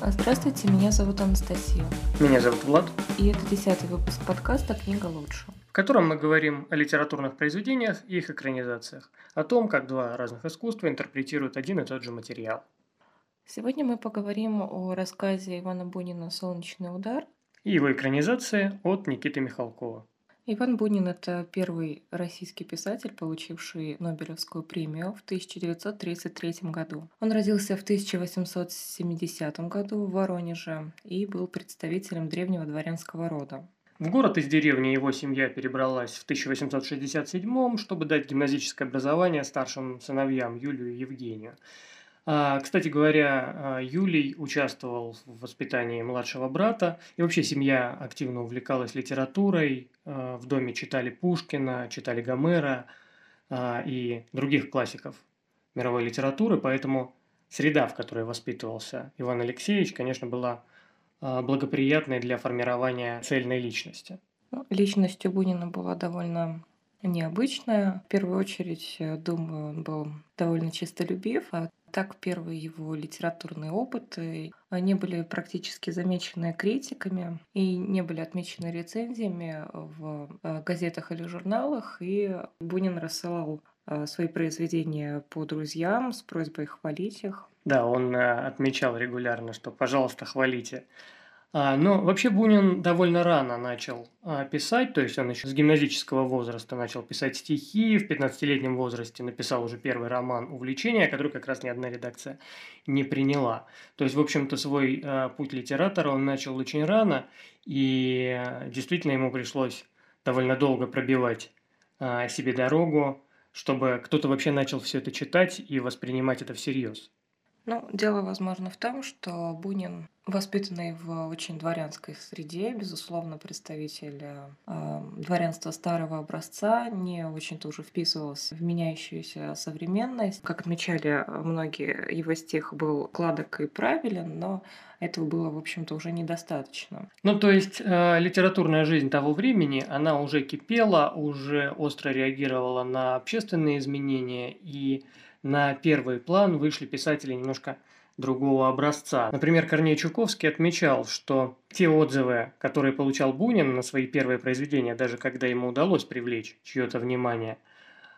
А, Здравствуйте, меня зовут Анастасия. Меня зовут Влад, И это десятый выпуск подкаста «Книга лучше». в котором мы говорим о литературных произведениях и их экранизациях, о том, как два разных искусства интерпретируют один и тот же материал. Сегодня мы поговорим о рассказе Ивана Бунина «Солнечный удар». И его экранизации от Никиты Михалкова. Иван Бунин – это первый российский писатель, получивший Нобелевскую премию в 1933 году. Он родился в 1870 году в Воронеже и был представителем древнего дворянского рода. В город из деревни его семья перебралась в 1867 чтобы дать гимназическое образование старшим сыновьям Юлию и Евгению. А, Кстати говоря, а, Юлий участвовал в воспитании младшего брата, и вообще семья активно увлекалась литературой. А, В доме читали Пушкина, читали Гомера и других классиков мировой литературы, поэтому среда, в которой воспитывался Иван Алексеевич, конечно, была благоприятной для формирования цельной личности. Ну, Личность у Бунина была довольно необычная. В первую очередь, э, думаю, он был довольно чистолюбив. А так первые его литературные опыты они были практически замечены критиками и не были отмечены рецензиями в э, газетах или журналах. И Бунин рассылал э, свои произведения по друзьям с просьбой хвалить их. Да, он э, отмечал регулярно, что «пожалуйста, хвалите». А, Но вообще Бунин довольно рано начал а, писать, то есть он еще с гимназического возраста начал писать стихи, в 15-летнем возрасте написал уже первый роман «Увлечение», который как раз ни одна редакция не приняла. То есть, в общем-то, свой а, путь литератора он начал очень рано, и действительно ему пришлось довольно долго пробивать себе дорогу, чтобы кто-то вообще начал все это читать и воспринимать это всерьез. Ну, дело, возможно, в том, что Бунин, воспитанный в очень дворянской среде, безусловно, представитель э, дворянства старого образца, не очень тоже вписывался в меняющуюся современность. Как отмечали многие, его стих был кладок и правилен, но этого было, в общем-то, уже недостаточно. Ну, то есть э, литературная жизнь того времени, она уже кипела, уже остро реагировала на общественные изменения, и на первый план вышли писатели немножко другого образца. Например, Корней Чуковский отмечал, что те отзывы, которые получал Бунин на свои первые произведения, даже когда ему удалось привлечь чье-то внимание,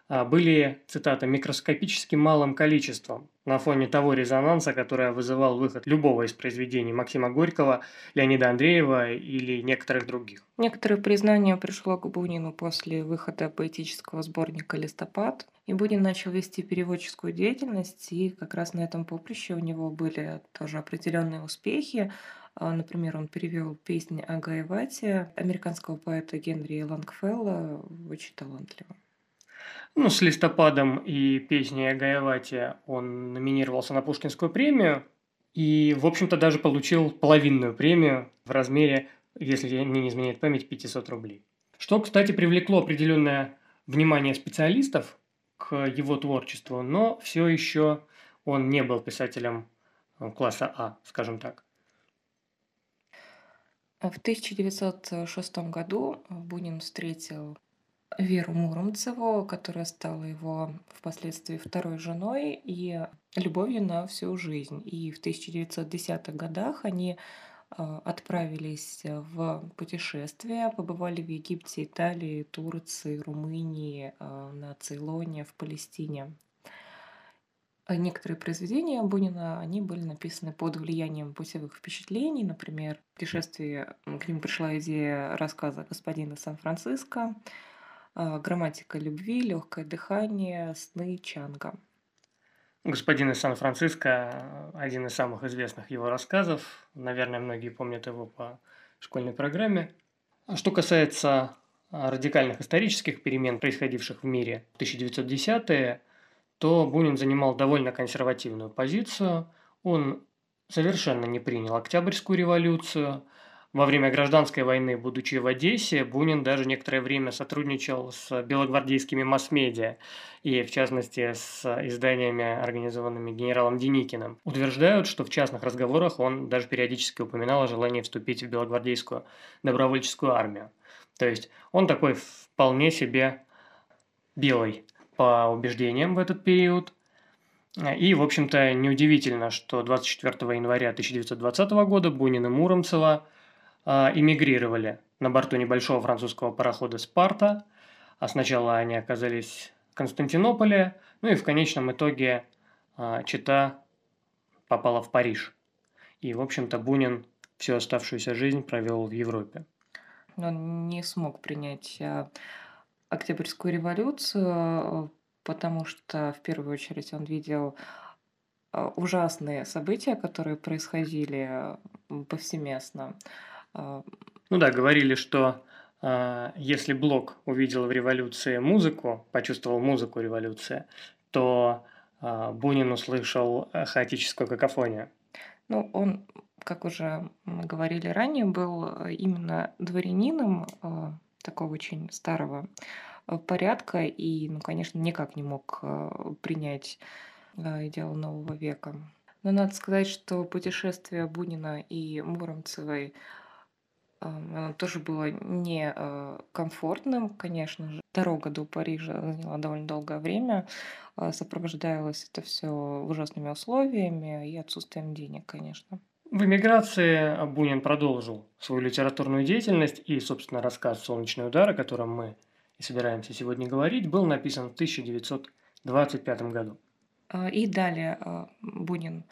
а, были, цитата, «микроскопически малым количеством» на фоне того резонанса, который вызывал выход любого из произведений Максима Горького, Леонида Андреева или некоторых других. Некоторое признание пришло к Бунину после выхода поэтического сборника «Листопад», и Бунин начал вести переводческую деятельность, и как раз на этом поприще у него были тоже определенные успехи. А, Например, он перевел песни о Гаевате американского поэта Генри Лангфелла очень талантливо. Ну, с листопадом и песней о Гаевате он номинировался на Пушкинскую премию и, в общем-то, даже получил половинную премию в размере, если мне не изменяет память, 500 рублей. Что, кстати, привлекло определенное внимание специалистов к его творчеству, но все еще он не был писателем э, класса А, скажем так. А В 1906 году Бунин встретил Веру Муромцеву, которая стала его впоследствии второй женой и любовью на всю жизнь. И в 1910-х годах они отправились в путешествие, побывали в Египте, Италии, Турции, Румынии, а, на Цейлоне, в Палестине. А Некоторые произведения Бунина, они были написаны под влиянием путевых впечатлений. Например, в путешествии к ним пришла идея рассказа господина Сан-Франциско, а, грамматика любви, легкое дыхание, сны Чанга. «Господин из Сан-Франциско» – один из самых известных его рассказов. Наверное, многие помнят его по школьной программе. А Что касается а, радикальных исторических перемен, происходивших в мире в 1910-е, то Бунин занимал довольно консервативную позицию. Он совершенно не принял Октябрьскую революцию. Во время гражданской войны, будучи в Одессе, Бунин даже некоторое время сотрудничал с белогвардейскими масс-медиа и, в частности, с изданиями, организованными генералом Деникиным. Утверждают, что в частных разговорах он даже периодически упоминал о желании вступить в белогвардейскую добровольческую армию. То есть он такой вполне себе белый по убеждениям в этот период. И, в общем-то, неудивительно, что 24 января 1920 года Бунин и Муромцева эмигрировали на борту небольшого французского парохода «Спарта», а сначала они оказались в Константинополе, ну и в конечном итоге а, Чита попала в Париж. И, в общем-то, Бунин всю оставшуюся жизнь провел в Европе. Он не смог принять а, Октябрьскую революцию, потому что в первую очередь он видел ужасные события, которые происходили повсеместно. Ну да, говорили, что э, если Блок увидел в революции музыку, почувствовал музыку революции, то э, Бунин услышал хаотическую какофонию. Ну, он, как уже мы говорили ранее, был именно дворянином э, такого очень старого порядка и, ну, конечно, никак не мог принять идеал нового века. Но надо сказать, что путешествие Бунина и Муромцевой оно тоже было не э, конечно же. Дорога до Парижа заняла довольно долгое время. А, сопровождалось это все ужасными условиями и отсутствием денег, конечно. В эмиграции Бунин продолжил свою литературную деятельность, и, собственно, рассказ «Солнечный удар», о котором мы и собираемся сегодня говорить, был написан в 1925 году. А, и далее Бунин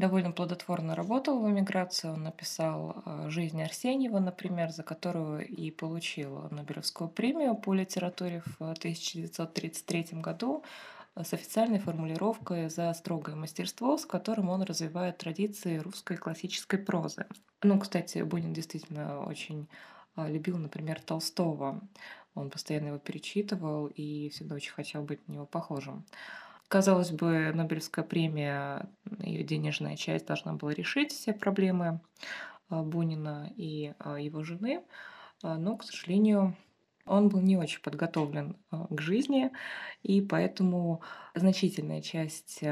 довольно плодотворно работал в эмиграции. Он написал э, «Жизнь Арсеньева», например, за которую и получил Нобелевскую премию по литературе в 1933 году э, с официальной формулировкой за строгое мастерство, с которым он развивает традиции русской классической прозы. Ну, кстати, Бунин действительно очень э, любил, например, Толстого. Он постоянно его перечитывал и всегда очень хотел быть на него похожим. Казалось бы, Нобелевская премия, ее денежная часть должна была решить все проблемы а, Бунина и а, его жены, а, но, к сожалению, он был не очень подготовлен к жизни, и поэтому значительная часть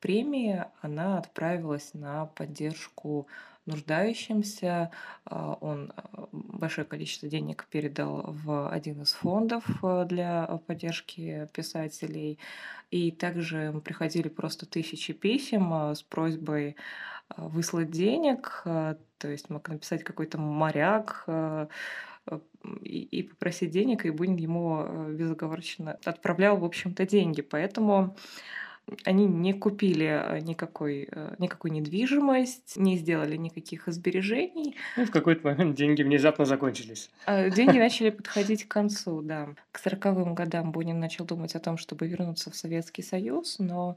премии она отправилась на поддержку нуждающимся. Он большое количество денег передал в один из фондов для поддержки писателей. И также приходили просто тысячи писем а, с просьбой а, выслать денег, а, то есть мог написать какой-то моряк и попросить денег, и Бунин ему безоговорочно отправлял, в общем-то, деньги. Поэтому они не купили э, никакой, э, никакой недвижимость, не сделали никаких сбережений. Ну, в какой-то момент деньги внезапно закончились. А, деньги начали подходить к концу, да. К сороковым годам Бунин начал думать о том, чтобы вернуться в Советский Союз, но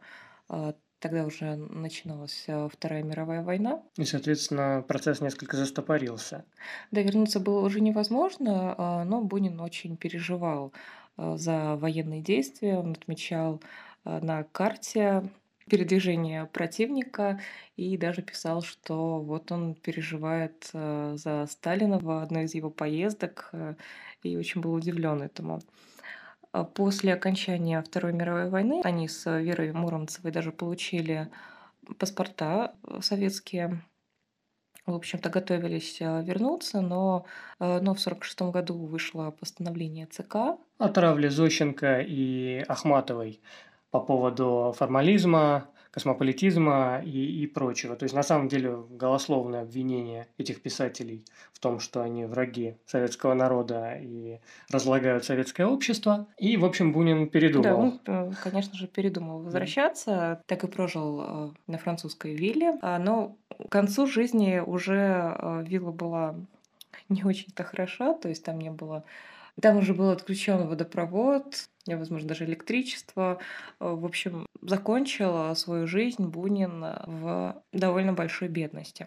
тогда уже начиналась э, Вторая мировая война. И, соответственно, процесс несколько застопорился. Да, вернуться было уже невозможно, но Бунин очень переживал за военные действия. Он отмечал Э, на карте передвижение противника и даже писал, что вот он переживает э, за Сталина в одной из его поездок э, и очень был удивлен этому. А после окончания Второй мировой войны они с Верой Муромцевой даже получили паспорта советские. В общем-то, готовились вернуться, но, но в 1946 году вышло постановление ЦК. О травле Зощенко и Ахматовой по поводу формализма, космополитизма и, и прочего. То есть, на самом деле, голословное обвинение этих писателей в том, что они враги советского народа и разлагают советское общество. И, в общем, Бунин передумал. Да, он, э, конечно же, передумал возвращаться. Так и прожил э, на французской вилле. А, но к концу жизни уже э, вилла была не очень-то хороша, то есть там не было там уже был отключен водопровод, возможно, даже электричество. В общем, закончил свою жизнь Бунин в довольно большой бедности.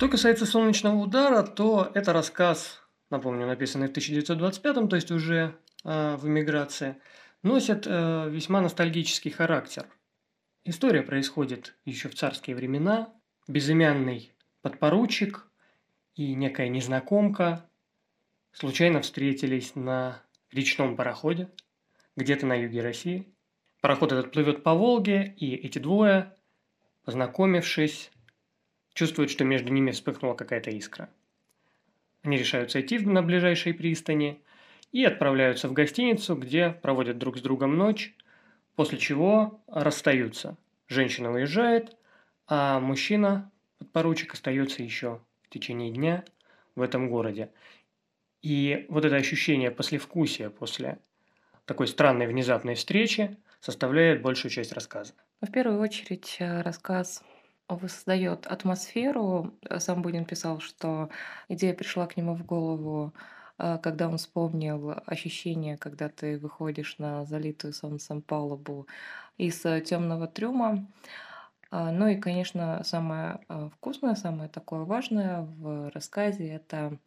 Что касается «Солнечного удара», то это рассказ, напомню, написанный в 1925 то есть уже э, в эмиграции, носит э, весьма ностальгический характер. История происходит еще в царские времена. Безымянный подпоручик и некая незнакомка случайно встретились на речном пароходе где-то на юге России. Пароход этот плывет по Волге, и эти двое, познакомившись, чувствуют, что между ними вспыхнула какая-то искра. Они решают сойти на ближайшей пристани и отправляются в гостиницу, где проводят друг с другом ночь – после чего расстаются. Женщина уезжает, а мужчина, подпоручик, остается еще в течение дня в этом городе. И вот это ощущение послевкусия после такой странной внезапной встречи составляет большую часть рассказа. В первую очередь э, рассказ воссоздает атмосферу. Сам Бунин писал, что идея пришла к нему в голову, э, когда он вспомнил ощущение, когда ты выходишь на залитую солнцем палубу из темного трюма. Ну и, конечно, самое вкусное, самое такое важное в рассказе это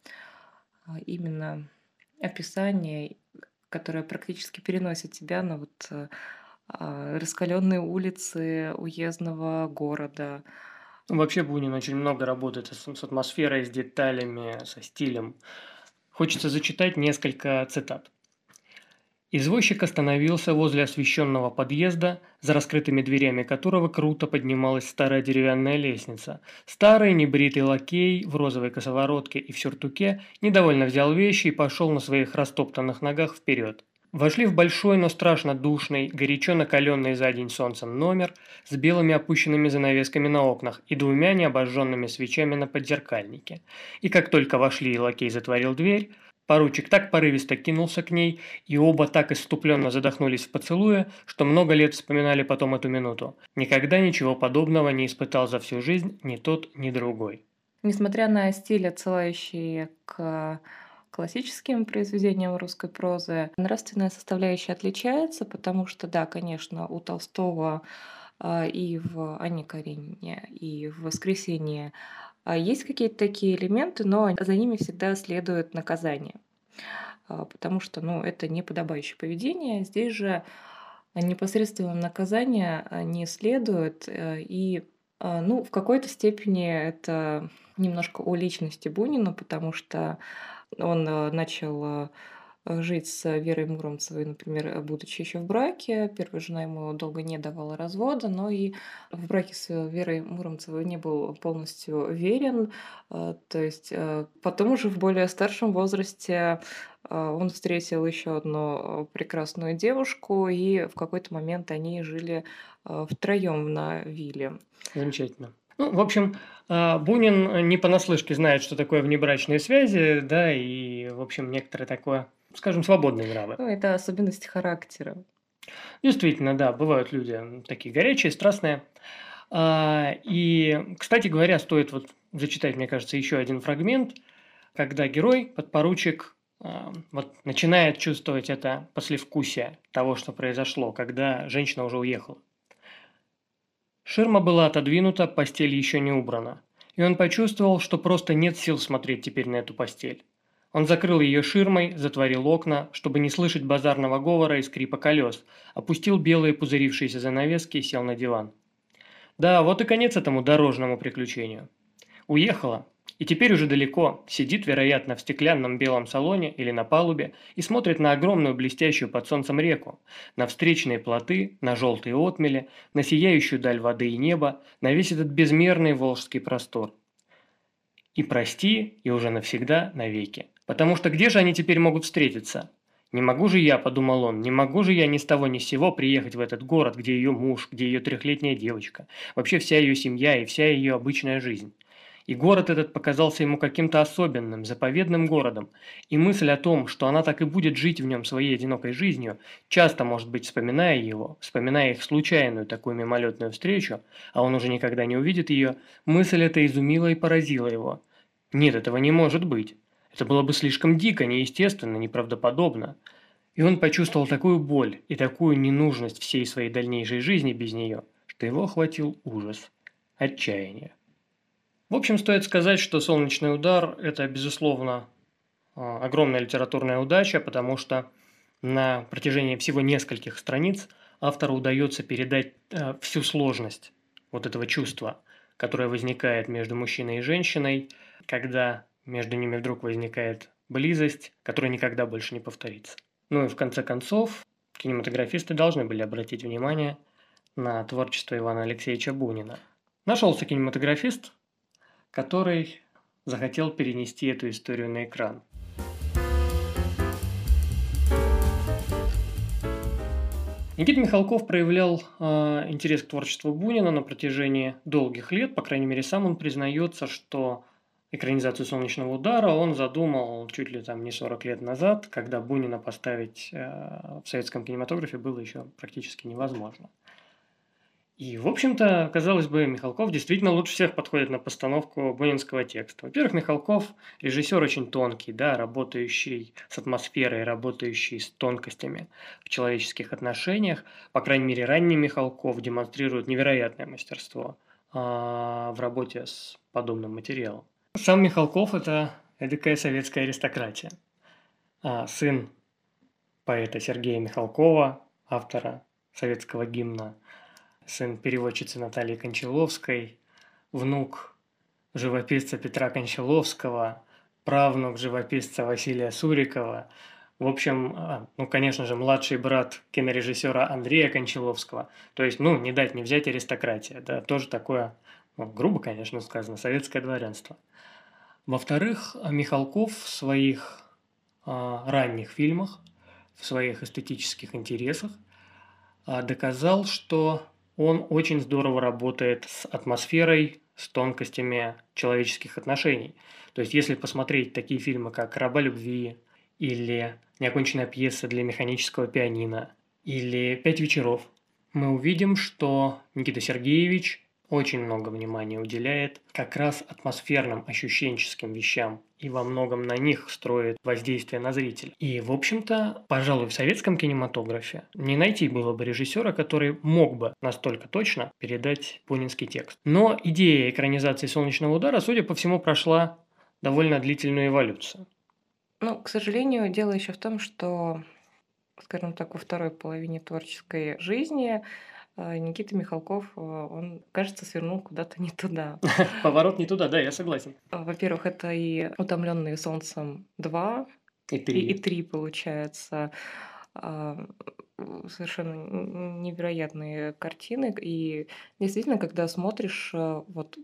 именно описание, которое практически переносит тебя на вот раскаленные улицы уездного города. Ну, вообще Бунин очень много работает с атмосферой, с деталями, со стилем. Хочется зачитать несколько цитат. Извозчик остановился возле освещенного подъезда, за раскрытыми дверями которого круто поднималась старая деревянная лестница. Старый небритый лакей в розовой косоворотке и в сюртуке недовольно взял вещи и пошел на своих растоптанных ногах вперед. Вошли в большой, но страшно душный, горячо накаленный за день солнцем номер с белыми опущенными занавесками на окнах и двумя необожженными свечами на подзеркальнике. И как только вошли и лакей затворил дверь, Поручик так порывисто кинулся к ней, и оба так иступленно задохнулись в поцелуе, что много лет вспоминали потом эту минуту. Никогда ничего подобного не испытал за всю жизнь ни тот, ни другой. Несмотря на стиль, отсылающий к классическим произведениям русской прозы, нравственная составляющая отличается, потому что, да, конечно, у Толстого а, и в Анне Каренине, и в «Воскресенье» есть какие-то такие элементы, но за ними всегда следует наказание, а, потому что ну, это неподобающее поведение. Здесь же непосредственного наказания а, не следует, э, и ну, в какой-то степени это немножко о личности Бунина, потому что он начал Э, жить с Верой Муромцевой, например, э, будучи еще в браке. Первая жена ему долго не давала развода, но и в браке с Верой Муромцевой не был полностью верен. Э, то есть потом уже в более старшем возрасте он встретил еще одну прекрасную девушку, и в какой-то момент они жили втроем на вилле. Замечательно. Ну, в общем, Бунин не понаслышке знает, что такое внебрачные связи, да, и, в общем, некоторое такое скажем, свободные нравы. Ну, это особенность характера. Действительно, да, бывают люди такие горячие, страстные. А, и, кстати говоря, стоит вот зачитать, мне кажется, еще один фрагмент, когда герой, подпоручик, а, вот начинает чувствовать это послевкусие того, что произошло, когда женщина уже уехала. Ширма была отодвинута, постель еще не убрана, и он почувствовал, что просто нет сил смотреть теперь на эту постель. Он закрыл ее ширмой, затворил окна, чтобы не слышать базарного говора и скрипа колес, опустил белые пузырившиеся занавески и сел на диван. Да, вот и конец этому дорожному приключению. Уехала, и теперь уже далеко, сидит, вероятно, в стеклянном белом салоне или на палубе и смотрит на огромную блестящую под солнцем реку, на встречные плоты, на желтые отмели, на сияющую даль воды и неба, на весь этот безмерный волжский простор. И прости, и уже навсегда, навеки. Потому что где же они теперь могут встретиться? Не могу же я, подумал он, не могу же я ни с того ни с сего приехать в этот город, где ее муж, где ее трехлетняя девочка, вообще вся ее семья и вся ее обычная жизнь. И город этот показался ему каким-то особенным, заповедным городом, и мысль о том, что она так и будет жить в нем своей одинокой жизнью, часто, может быть, вспоминая его, вспоминая их случайную такую мимолетную встречу, а он уже никогда не увидит ее, мысль эта изумила и поразила его. Нет, этого не может быть. Это было бы слишком дико, неестественно, неправдоподобно. И он почувствовал такую боль и такую ненужность всей своей дальнейшей жизни без нее, что его охватил ужас, отчаяние. В общем, стоит сказать, что «Солнечный удар» – это, безусловно, а, огромная литературная удача, потому что на протяжении всего нескольких страниц автору удается передать а, всю сложность вот этого чувства, которое возникает между мужчиной и женщиной, когда между ними вдруг возникает близость, которая никогда больше не повторится. Ну и в конце концов, кинематографисты должны были обратить внимание на творчество Ивана Алексеевича Бунина. Нашелся кинематографист, который захотел перенести эту историю на экран – Никита Михалков проявлял э, интерес к творчеству Бунина на протяжении долгих лет. По крайней мере, сам он признается, что экранизацию «Солнечного удара» он задумал чуть ли там не 40 лет назад, когда Бунина поставить э, в советском кинематографе было еще практически невозможно. И, в общем-то, казалось бы, Михалков действительно лучше всех подходит на постановку бунинского текста. Во-первых, Михалков режиссер очень тонкий, да, работающий с атмосферой, работающий с тонкостями в человеческих отношениях. По крайней мере, ранний Михалков демонстрирует невероятное мастерство а, в работе с подобным материалом. Сам Михалков – это эдакая советская аристократия. А, сын поэта Сергея Михалкова, автора советского гимна – сын переводчицы Натальи Кончаловской, внук живописца Петра Кончаловского, правнук живописца Василия Сурикова, в общем, а, ну, конечно же, младший брат кинорежиссера Андрея Кончаловского. То есть, ну, не дать не взять аристократия. Да, тоже такое, грубо, конечно, сказано, советское дворянство. Во-вторых, Михалков в своих э, ранних фильмах, в своих эстетических интересах э, доказал, что он очень здорово работает с атмосферой, с тонкостями человеческих отношений. То есть, если посмотреть такие фильмы, как «Раба любви» или «Неоконченная пьеса для механического пианино» или «Пять вечеров», мы увидим, что Никита Сергеевич очень много внимания уделяет как раз атмосферным ощущенческим вещам и во многом на них строит воздействие на зрителя. И, в общем-то, пожалуй, в советском кинематографе не найти было бы режиссера, который мог бы настолько точно передать бунинский текст. Но идея экранизации «Солнечного удара», судя по всему, прошла довольно длительную эволюцию. Ну, к сожалению, дело еще в том, что, скажем так, во второй половине творческой жизни Никита Михалков, а, он, кажется, свернул куда-то не туда. Поворот не туда, да, я согласен. А, во-первых, это и «Утомленные солнцем 2», и три. И, и три, получается. Совершенно невероятные картины. И действительно, когда смотришь вот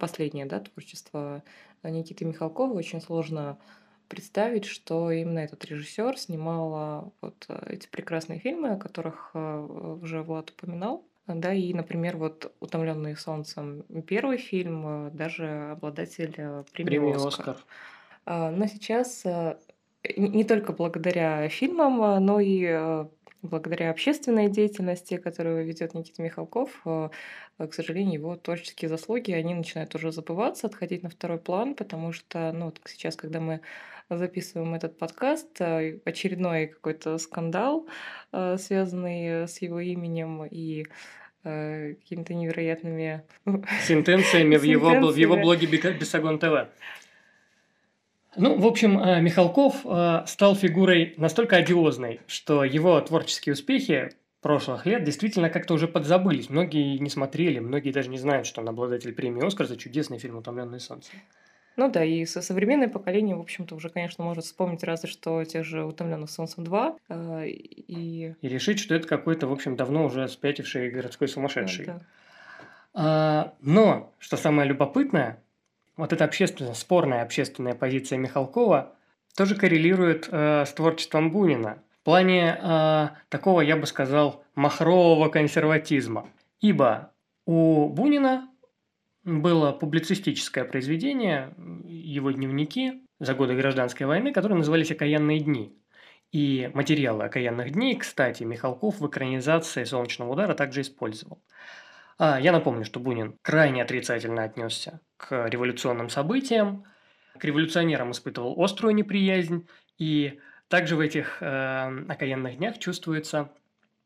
последнее да, творчество Никиты Михалкова, очень сложно представить, что именно этот режиссер снимал вот э, эти прекрасные фильмы, о которых э, уже Влад упоминал. Да, и, например, вот «Утомленные солнцем» первый фильм, э, даже обладатель премии, премии «Оскар». «Оскар». А, но сейчас не только благодаря фильмам, но и благодаря общественной деятельности, которую ведет Никита Михалков, к сожалению, его творческие заслуги, они начинают уже забываться, отходить на второй план, потому что, ну, вот сейчас, когда мы записываем этот подкаст, э, очередной какой-то скандал, связанный с его именем и какими-то невероятными сентенциями в его, в его блоге Бесогон ТВ. Ну, в общем, Михалков стал фигурой настолько одиозной, что его творческие успехи прошлых лет действительно как-то уже подзабылись. Многие не смотрели, многие даже не знают, что он обладатель премии «Оскар» за чудесный фильм «Утомленные солнцем». Ну да, и со современное поколение, в общем-то, уже, конечно, может вспомнить разве что тех же «Утомленных солнцем 2». Э, и... и решить, что это какой-то, в общем, давно уже спятивший городской сумасшедший. Да, да. А, но, что самое любопытное, вот эта общественная, спорная общественная позиция Михалкова тоже коррелирует э, с творчеством Бунина. В плане э, такого, я бы сказал, махрового консерватизма. Ибо у Бунина было публицистическое произведение, его дневники за годы гражданской войны, которые назывались «Окаянные дни». И материалы «Окаянных дней», кстати, Михалков в экранизации «Солнечного удара» также использовал. А, я напомню, что Бунин крайне отрицательно отнесся к революционным событиям, к революционерам испытывал острую неприязнь, и также в этих э, окаянных днях чувствуется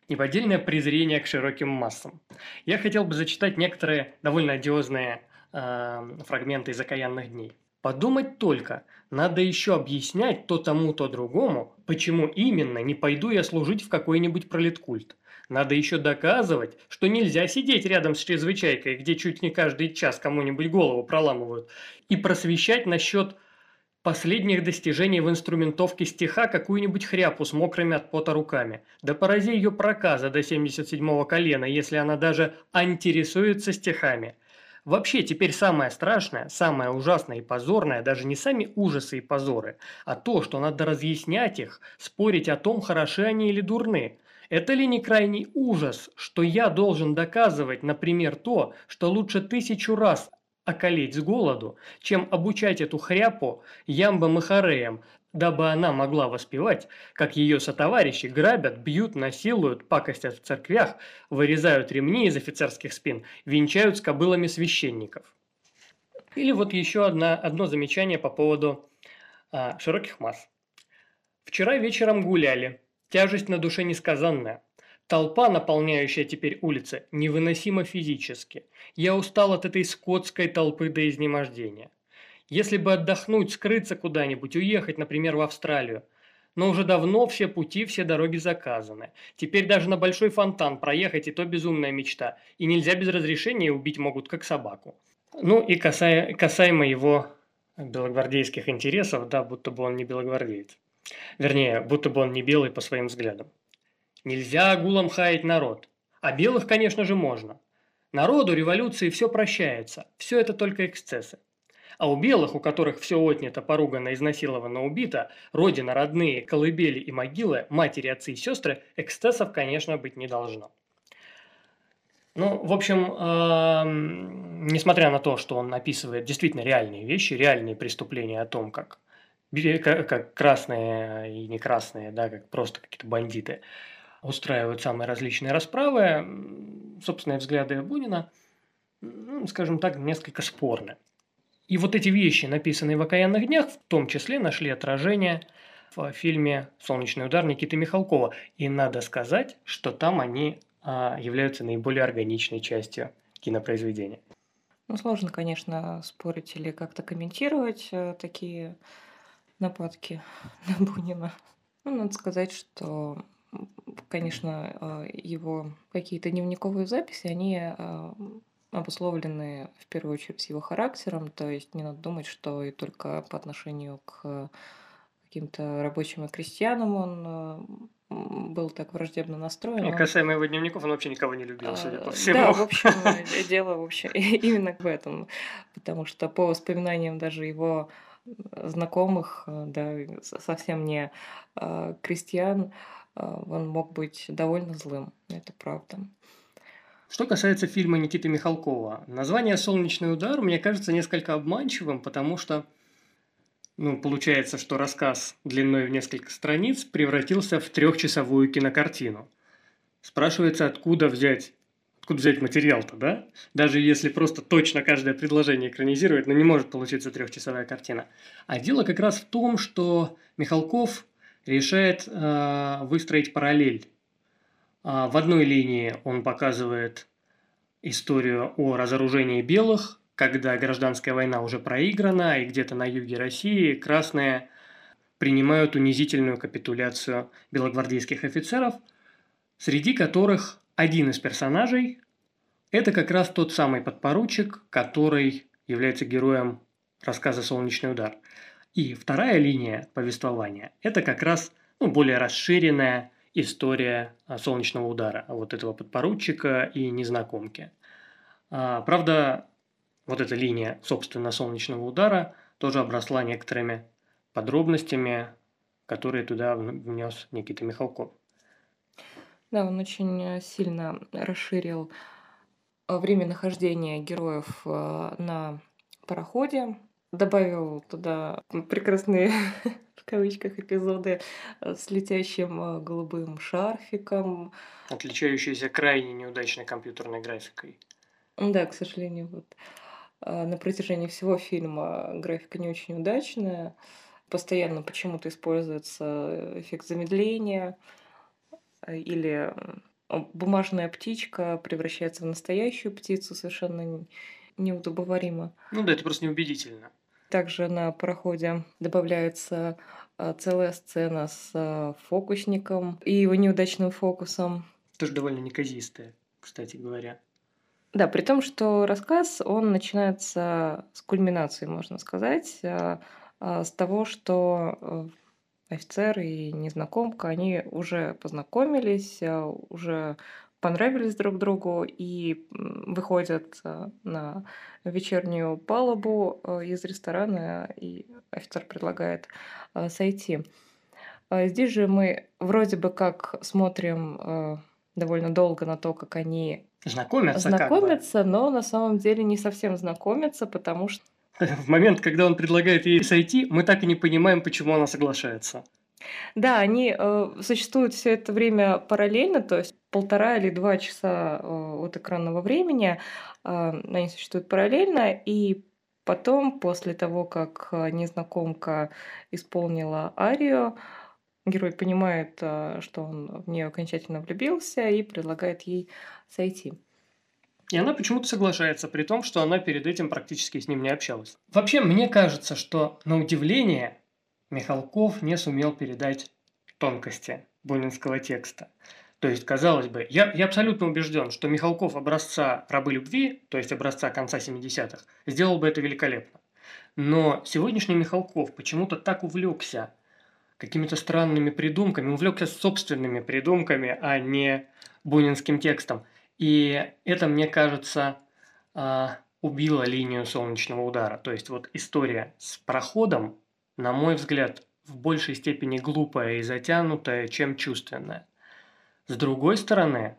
неподдельное презрение к широким массам. Я хотел бы зачитать некоторые довольно одиозные э, фрагменты из «Окаянных дней». Подумать только, надо еще объяснять то тому, то другому, почему именно не пойду я служить в какой-нибудь пролеткульт. Надо еще доказывать, что нельзя сидеть рядом с чрезвычайкой, где чуть не каждый час кому-нибудь голову проламывают, и просвещать насчет последних достижений в инструментовке стиха какую-нибудь хряпу с мокрыми от пота руками. Да порази ее проказа до 77-го колена, если она даже интересуется стихами. Вообще, теперь самое страшное, самое ужасное и позорное даже не сами ужасы и позоры, а то, что надо разъяснять их, спорить о том, хороши они или дурны. Это ли не крайний ужас, что я должен доказывать, например, то, что лучше тысячу раз околеть с голоду, чем обучать эту хряпу и дабы она могла воспевать, как ее сотоварищи грабят, бьют, насилуют, пакостят в церквях, вырезают ремни из офицерских спин, венчают с кобылами священников. Или вот еще одна, одно замечание по поводу а, широких масс. Вчера вечером гуляли. Тяжесть на душе несказанная. Толпа, наполняющая теперь улицы, невыносима физически. Я устал от этой скотской толпы до изнемождения. Если бы отдохнуть, скрыться куда-нибудь, уехать, например, в Австралию. Но уже давно все пути, все дороги заказаны. Теперь даже на Большой фонтан проехать и то безумная мечта. И нельзя без разрешения убить могут, как собаку. Ну и касаемо его белогвардейских интересов, да, будто бы он не белогвардеец. Вернее, будто бы он не белый по своим взглядам. Нельзя гулом хаять народ. А белых, конечно же, можно. Народу, революции все прощается. Все это только эксцессы. А у белых, у которых все отнято, поругано, изнасиловано, убито, родина, родные, колыбели и могилы, матери, отцы и сестры, эксцессов, конечно, быть не должно. Ну, в общем, э, несмотря на то, что он описывает действительно реальные вещи, реальные преступления о том, как, как красные и не красные, да, как просто какие-то бандиты устраивают самые различные расправы, собственные взгляды Бунина, ну, скажем так, несколько спорны. И вот эти вещи, написанные в «Окаянных днях», в том числе нашли отражение в фильме «Солнечный удар» Никиты Михалкова. И надо сказать, что там они а, являются наиболее органичной частью кинопроизведения. Ну, сложно, конечно, спорить или как-то комментировать э, такие нападки на Бунина. Ну, надо сказать, что, конечно, э, его какие-то дневниковые записи, они э, обусловлены в первую очередь его характером, то есть не надо думать, что и только по отношению к каким-то рабочим и крестьянам он был так враждебно настроен. И касаемо его дневников, он вообще никого не любил, судя по всему. Да, в общем, дело вообще именно в этом. Потому что по воспоминаниям даже его знакомых, да, совсем не а, крестьян, а, он мог быть довольно злым. Это правда. Что касается фильма Никиты Михалкова, название «Солнечный удар» мне кажется несколько обманчивым, потому что ну, получается, что рассказ длиной в несколько страниц превратился в трехчасовую кинокартину. Спрашивается, откуда взять откуда взять материал-то, да? Даже если просто точно каждое предложение экранизировать, но ну, не может получиться трехчасовая картина. А дело как раз в том, что Михалков решает э, выстроить параллель. Э, в одной линии он показывает историю о разоружении белых, когда гражданская война уже проиграна, и где-то на юге России красные принимают унизительную капитуляцию белогвардейских офицеров, среди которых один из персонажей – это как раз тот самый подпоручик, который является героем рассказа «Солнечный удар». И вторая линия повествования – это как раз ну, более расширенная история солнечного удара, вот этого подпоручика и незнакомки. А, правда, вот эта линия, собственно, солнечного удара тоже обросла некоторыми подробностями, которые туда внес Никита Михалков. Да, он очень э, сильно расширил э, время нахождения героев э, на пароходе, добавил туда прекрасные в кавычках эпизоды с летящим голубым шарфиком. Отличающиеся крайне неудачной компьютерной графикой. Да, к сожалению, вот. А, на протяжении всего фильма графика не очень удачная. Постоянно почему-то используется эффект замедления или бумажная птичка превращается в настоящую птицу совершенно неудобоваримо. Ну да, это просто неубедительно. Также на пароходе добавляется а, целая сцена с фокусником и его неудачным фокусом. Тоже довольно неказистая, кстати говоря. Да, при том, что рассказ, он начинается с кульминации, можно сказать, с того, что э, офицер и незнакомка, они уже познакомились, а, уже понравились друг другу и выходят на вечернюю палубу из ресторана, и офицер предлагает сойти. А здесь же мы вроде бы как смотрим довольно долго на то, как они Знакомятся как бы. знакомятся, но на самом деле не совсем знакомятся, потому что В момент, когда он предлагает ей сойти, мы так и не понимаем, почему она соглашается. Да, они э, существуют все это время параллельно, то есть полтора или два часа э, от экранного времени э, они существуют параллельно, и потом, после того, как э, незнакомка исполнила арию, герой понимает, э, что он в нее окончательно влюбился и предлагает ей сойти. И она почему-то соглашается, при том, что она перед этим практически с ним не общалась. Вообще, мне кажется, что на удивление Михалков не сумел передать тонкости бунинского текста. То есть, казалось бы, я, я абсолютно убежден, что Михалков образца «Рабы любви», то есть образца конца 70-х, сделал бы это великолепно. Но сегодняшний Михалков почему-то так увлекся какими-то странными придумками, увлекся собственными придумками, а не бунинским текстом. И это, мне кажется, а, убило линию солнечного удара. То есть вот история с проходом на мой взгляд, в большей степени глупая и затянутая, чем чувственная. С другой стороны,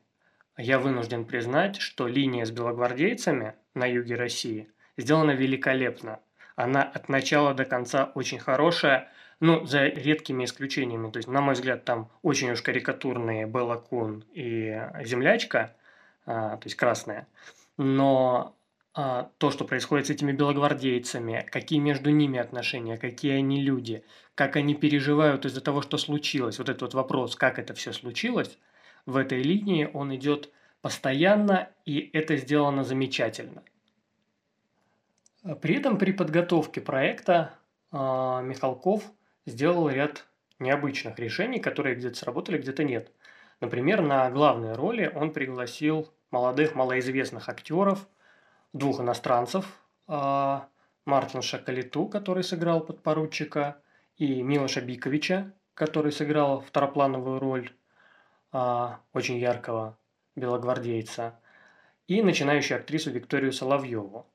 я вынужден признать, что линия с белогвардейцами на юге России сделана великолепно. Она от начала до конца очень хорошая, ну, за редкими исключениями. То есть, на мой взгляд, там очень уж карикатурные Белла Кун и Землячка, то есть красная. Но а, то, что происходит с этими белогвардейцами, какие между ними отношения, какие они люди, как они переживают из-за того, что случилось. Вот этот вот вопрос, как это все случилось, в этой линии он идет постоянно, и это сделано замечательно. При этом при подготовке проекта Михалков сделал ряд необычных решений, которые где-то сработали, где-то нет. Например, на главные роли он пригласил молодых, малоизвестных актеров – двух иностранцев, а, Мартин Шакалиту, который сыграл подпоручика, и Милоша Биковича, который сыграл второплановую роль а, очень яркого белогвардейца, и начинающую актрису Викторию Соловьеву.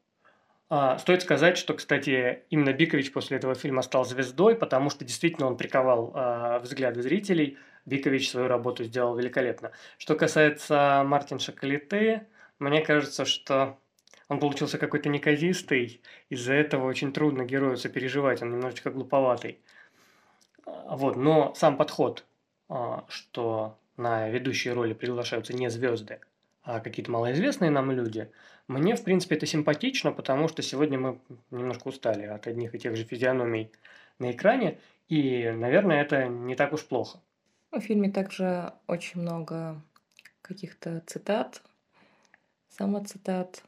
А, стоит сказать, что, кстати, именно Бикович после этого фильма стал звездой, потому что действительно он приковал взгляды зрителей. Бикович свою работу сделал великолепно. Что касается Мартин Шакалиты, мне кажется, что он получился какой-то неказистый, из-за этого очень трудно герою сопереживать, он немножечко глуповатый. А, вот, но сам подход, а, что на ведущие роли приглашаются не звезды, а какие-то малоизвестные нам люди, мне, в принципе, это симпатично, потому что сегодня мы немножко устали от одних и тех же физиономий на экране, и, наверное, это не так уж плохо. В фильме также очень много каких-то цитат, самоцитат,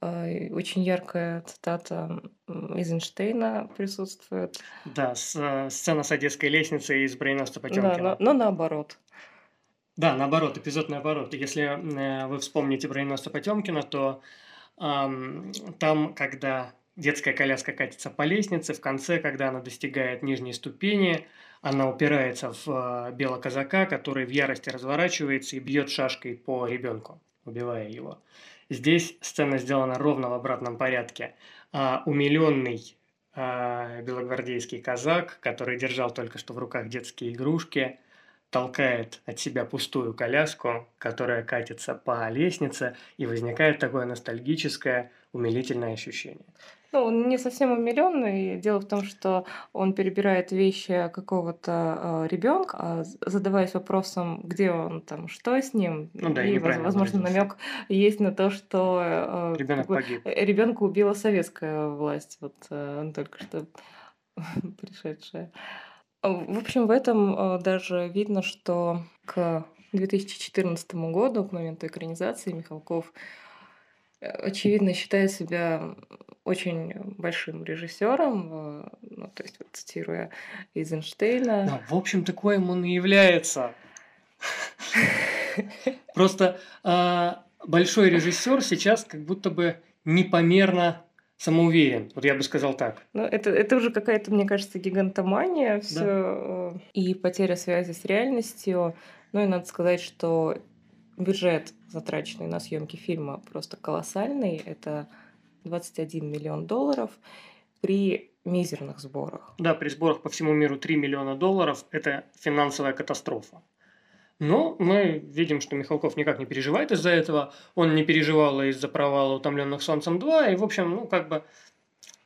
а, очень яркая цитата из Эйнштейна присутствует. Да, с, э, сцена с Одесской лестницей из «Броненосца Потемкина». Да, но, но наоборот. Да, наоборот, эпизод наоборот. Если э, вы вспомните «Броненосца Потемкина», то эм, там, когда детская коляска катится по лестнице, в конце, когда она достигает нижней ступени, она упирается в э, белого казака, который в ярости разворачивается и бьет шашкой по ребенку, убивая его. Здесь сцена сделана ровно в обратном порядке. А умиленный а, белогвардейский казак, который держал только что в руках детские игрушки, толкает от себя пустую коляску, которая катится по лестнице, и возникает такое ностальгическое, умилительное ощущение. Ну, он не совсем умиленный. Дело в том, что он перебирает вещи какого-то э, ребенка, а задаваясь вопросом, где он там, что с ним. Ну да, и, возможно, намек есть на то, что э, ребенок погиб. Ребенка убила советская власть, вот э, только что пришедшая. В общем, в этом даже видно, что к 2014 году, к моменту экранизации, Михалков очевидно, считает себя очень большим режиссером, э, ну, то есть, вот, цитируя Эйзенштейна. Да, в общем, такое он и является. Просто а, большой режиссер сейчас как будто бы непомерно самоуверен. Вот я бы сказал так. Ну, это, это уже какая-то, мне кажется, гигантомания. Все. Да. Э, и потеря связи с реальностью. Ну и надо сказать, что бюджет, затраченный на съемки фильма, просто колоссальный. Это 21 миллион долларов. при мизерных сборах. Да, при сборах по всему миру 3 миллиона долларов – это финансовая катастрофа. Но мы видим, что Михалков никак не переживает из-за этого. Он не переживал из-за провала «Утомленных солнцем 2». И, в общем, ну, как бы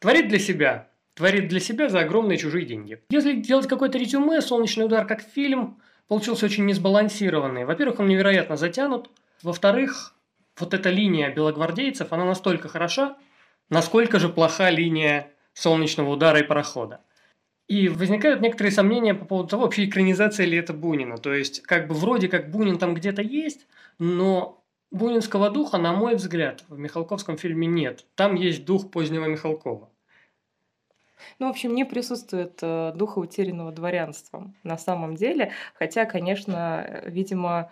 творит для себя. Творит для себя за огромные чужие деньги. Если делать какой-то резюме, «Солнечный удар» как фильм получился очень несбалансированный. Во-первых, он невероятно затянут. Во-вторых, вот эта линия белогвардейцев, она настолько хороша, насколько же плоха линия солнечного удара и парохода. И возникают некоторые сомнения по поводу того, вообще экранизация ли это Бунина. То есть, как бы вроде как Бунин там где-то есть, но бунинского духа, на мой взгляд, в Михалковском фильме нет. Там есть дух позднего Михалкова. Ну, в общем, не присутствует э, духа утерянного дворянства на самом деле. Хотя, конечно, видимо,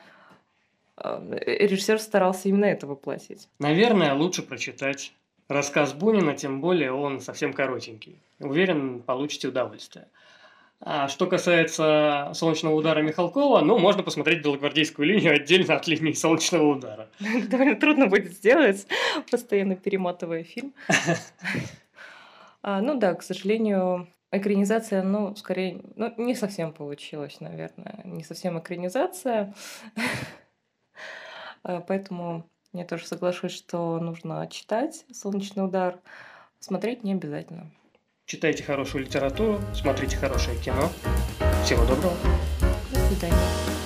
э, режиссер старался именно это воплотить. Наверное, лучше прочитать рассказ Бунина, тем более он совсем коротенький. Уверен, получите удовольствие. А что касается солнечного удара Михалкова, ну, можно посмотреть белогвардейскую линию отдельно от линии солнечного удара. Довольно трудно будет сделать, постоянно перематывая фильм. А, ну да, к сожалению, экранизация, ну, скорее, ну, не совсем получилась, наверное. Не совсем экранизация. А, поэтому я тоже соглашусь, что нужно читать «Солнечный удар», смотреть не обязательно. Читайте хорошую литературу, смотрите хорошее кино. Всего доброго. До свидания.